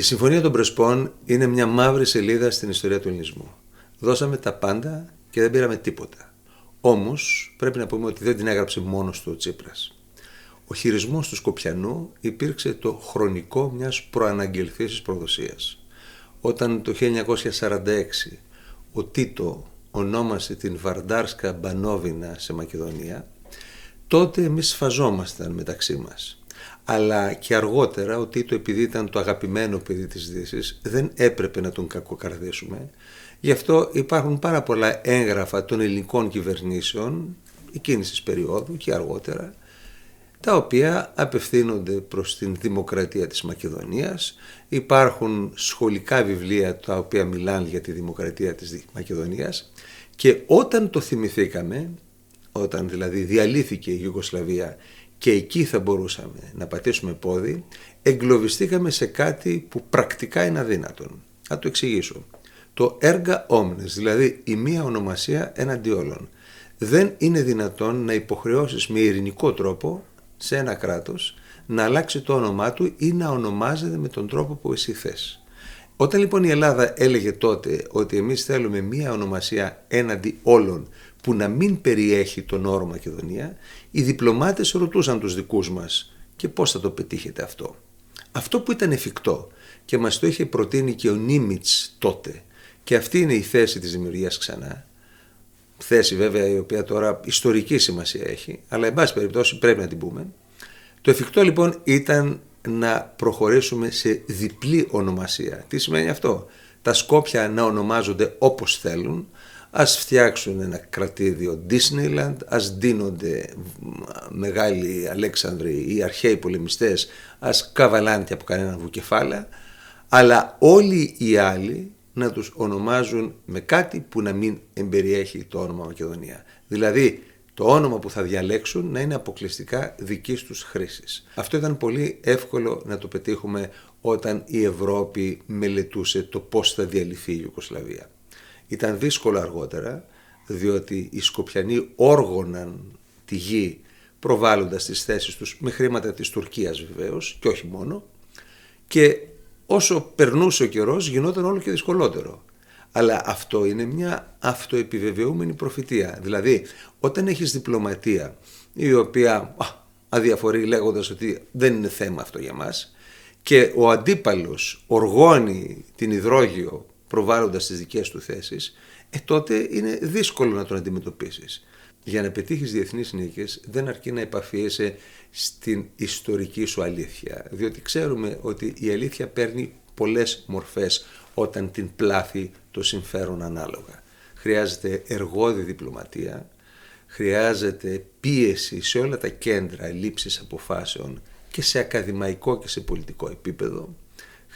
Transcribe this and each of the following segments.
Η Συμφωνία των Πρεσπών είναι μια μαύρη σελίδα στην ιστορία του ελληνισμού. Δώσαμε τα πάντα και δεν πήραμε τίποτα. Όμως πρέπει να πούμε ότι δεν την έγραψε μόνος του ο Τσίπρας. Ο χειρισμός του Σκοπιανού υπήρξε το χρονικό μιας προαναγγελθής προδοσίας. Όταν το 1946 ο Τίτο ονόμασε την Βαρντάρσκα Μπανόβινα σε Μακεδονία, τότε εμείς σφαζόμασταν μεταξύ μας. Αλλά και αργότερα ο Τίτο επειδή ήταν το αγαπημένο παιδί της Δύσης δεν έπρεπε να τον κακοκαρδίσουμε. Γι' αυτό υπάρχουν πάρα πολλά έγγραφα των ελληνικών κυβερνήσεων εκείνης της περίοδου και αργότερα τα οποία απευθύνονται προς την δημοκρατία της Μακεδονίας. Υπάρχουν σχολικά βιβλία τα οποία μιλάνε για τη δημοκρατία της Μακεδονίας και όταν το θυμηθήκαμε, όταν δηλαδή διαλύθηκε η Ιουγκοσλαβία και εκεί θα μπορούσαμε να πατήσουμε πόδι, εγκλωβιστήκαμε σε κάτι που πρακτικά είναι αδύνατον. Θα το εξηγήσω. Το έργα όμνες, δηλαδή η μία ονομασία έναντι όλων. Δεν είναι δυνατόν να υποχρεώσεις με ειρηνικό τρόπο σε ένα κράτος να αλλάξει το όνομά του ή να ονομάζεται με τον τρόπο που εσύ θες. Όταν λοιπόν η Ελλάδα έλεγε τότε ότι εμείς θέλουμε μία ονομασία έναντι όλων που να μην περιέχει τον όρο Μακεδονία, οι διπλωμάτες ρωτούσαν τους δικούς μας και πώς θα το πετύχετε αυτό; Αυτό που ήταν εφικτό και μας το είχε προτείνει και ο Νίμιτς τότε και αυτή είναι η θέση της δημιουργίας ξανά, θέση βέβαια η οποία τώρα ιστορική σημασία έχει, αλλά εν πάση περιπτώσει πρέπει να την πούμε. Το εφικτό λοιπόν ήταν να προχωρήσουμε σε διπλή ονομασία. Τι σημαίνει αυτό; Τα Σκόπια να ονομάζονται όπως θέλουν, ας φτιάξουν ένα κρατήδιο Disneyland, ας δίνονται μεγάλοι Αλέξανδροι ή αρχαίοι πολεμιστές, ας καβαλάνε από κανένα βουκεφάλα, αλλά όλοι οι άλλοι να τους ονομάζουν με κάτι που να μην εμπεριέχει το όνομα Μακεδονία. Δηλαδή το όνομα που θα διαλέξουν να είναι αποκλειστικά δική τους χρήσης. Αυτό ήταν πολύ εύκολο να το πετύχουμε όταν η Ευρώπη μελετούσε το πώς θα διαλυθεί η Ιουκοσλαβία. Ήταν δύσκολο αργότερα διότι οι Σκοπιανοί όργωναν τη γη προβάλλοντας τις θέσεις τους με χρήματα της Τουρκίας βεβαίως και όχι μόνο και όσο περνούσε ο καιρός γινόταν όλο και δυσκολότερο. Αλλά αυτό είναι μια αυτοεπιβεβαιούμενη προφητεία. Δηλαδή, όταν έχεις διπλωματία η οποία αδιαφορεί λέγοντας ότι δεν είναι θέμα αυτό για μας και ο αντίπαλος οργώνει την υδρόγειο προβάλλοντας τις δικές του θέσεις, ε, τότε είναι δύσκολο να τον αντιμετωπίσεις. Για να πετύχεις διεθνείς νίκες δεν αρκεί να επαφίεσαι στην ιστορική σου αλήθεια. Διότι ξέρουμε ότι η αλήθεια παίρνει πολλές μορφές όταν την πλάθει το συμφέρον ανάλογα. Χρειάζεται εργόδη διπλωματία, χρειάζεται πίεση σε όλα τα κέντρα λήψης αποφάσεων και σε ακαδημαϊκό και σε πολιτικό επίπεδο.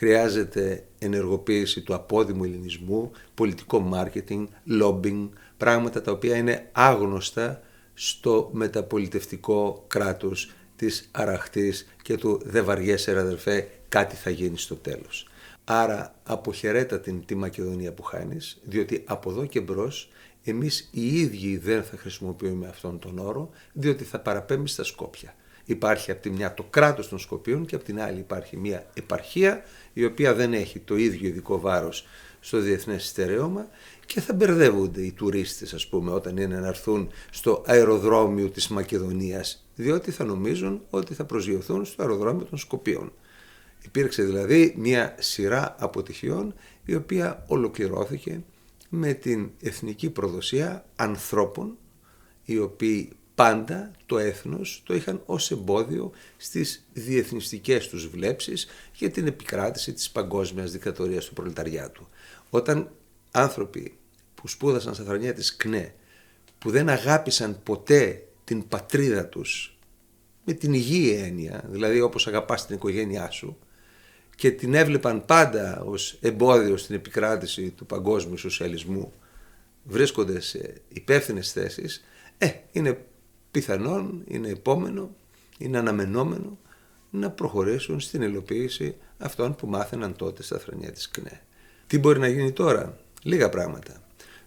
Χρειάζεται ενεργοποίηση του απόδημου ελληνισμού, πολιτικό μάρκετινγκ, lobbying, πράγματα τα οποία είναι άγνωστα στο μεταπολιτευτικό κράτος της αραχτής και του «δε βαριέσαι αδερφέ, κάτι θα γίνει στο τέλος». Άρα αποχαιρέτα την τη Μακεδονία που χάνεις, διότι από εδώ και μπρος εμείς οι ίδιοι δεν θα χρησιμοποιούμε αυτόν τον όρο, διότι θα παραπέμπει στα Σκόπια. Υπάρχει από τη μια το κράτος των Σκοπίων και από την άλλη υπάρχει μια επαρχία η οποία δεν έχει το ίδιο ειδικό βάρος στο διεθνές στερεώμα και θα μπερδεύονται οι τουρίστες ας πούμε όταν είναι να έρθουν στο αεροδρόμιο της Μακεδονίας διότι θα νομίζουν ότι θα προσγειωθούν στο αεροδρόμιο των Σκοπίων. Υπήρξε δηλαδή μια σειρά αποτυχιών η οποία ολοκληρώθηκε με την εθνική προδοσία ανθρώπων οι οποίοι πάντα το έθνος το είχαν ως εμπόδιο στις διεθνιστικές τους βλέψεις για την επικράτηση της παγκόσμιας δικτατορίας του προλεταριάτου. Όταν άνθρωποι που σπούδασαν στα χρονιά της ΚΝΕ, που δεν αγάπησαν ποτέ την πατρίδα τους με την υγιή έννοια, δηλαδή όπως αγαπάς την οικογένειά σου, και την έβλεπαν πάντα ως εμπόδιο στην επικράτηση του παγκόσμιου σοσιαλισμού, βρίσκονται σε υπεύθυνες θέσεις, ε, είναι πιθανόν, είναι επόμενο, είναι αναμενόμενο να προχωρήσουν στην υλοποίηση αυτών που μάθαιναν τότε στα χρονιά της ΚΝΕ. Τι μπορεί να γίνει τώρα, λίγα πράγματα.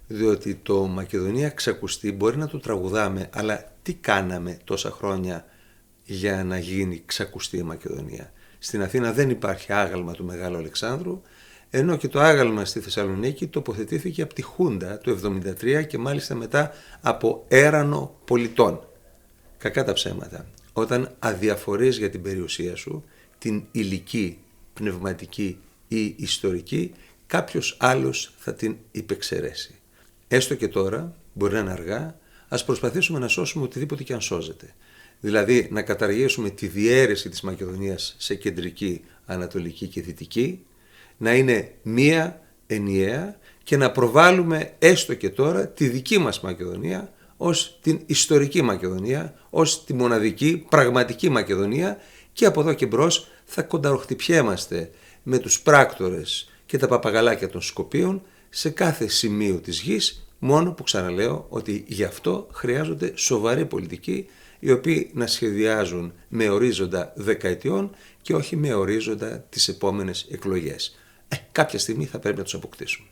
Διότι το Μακεδονία ξακουστεί μπορεί να το τραγουδάμε, αλλά τι κάναμε τόσα χρόνια για να γίνει ξακουστή η Μακεδονία; Στην Αθήνα δεν υπάρχει άγαλμα του Μεγάλου Αλεξάνδρου, ενώ και το άγαλμα στη Θεσσαλονίκη τοποθετήθηκε από τη Χούντα το 1973 και μάλιστα μετά από έρανο πολιτών. Κακά τα ψέματα. Όταν αδιαφορείς για την περιουσία σου, την ηλική, πνευματική ή ιστορική, κάποιος άλλος θα την υπεξαιρέσει. Έστω και τώρα, μπορεί να είναι αργά, ας προσπαθήσουμε να σώσουμε οτιδήποτε και αν σώζεται. Δηλαδή να καταργήσουμε τη διαίρεση της Μακεδονίας σε κεντρική, ανατολική και δυτική, να είναι μία ενιαία και να προβάλλουμε έστω και τώρα τη δική μας Μακεδονία ως την ιστορική Μακεδονία, ως τη μοναδική πραγματική Μακεδονία και από εδώ και μπρος θα κονταροχτυπιέμαστε με τους πράκτορες και τα παπαγαλάκια των Σκοπίων σε κάθε σημείο της γης, μόνο που ξαναλέω ότι γι' αυτό χρειάζονται σοβαροί πολιτικοί οι οποίοι να σχεδιάζουν με ορίζοντα δεκαετιών και όχι με ορίζοντα τις επόμενες εκλογές. Ε, κάποια στιγμή θα πρέπει να τους αποκτήσουμε.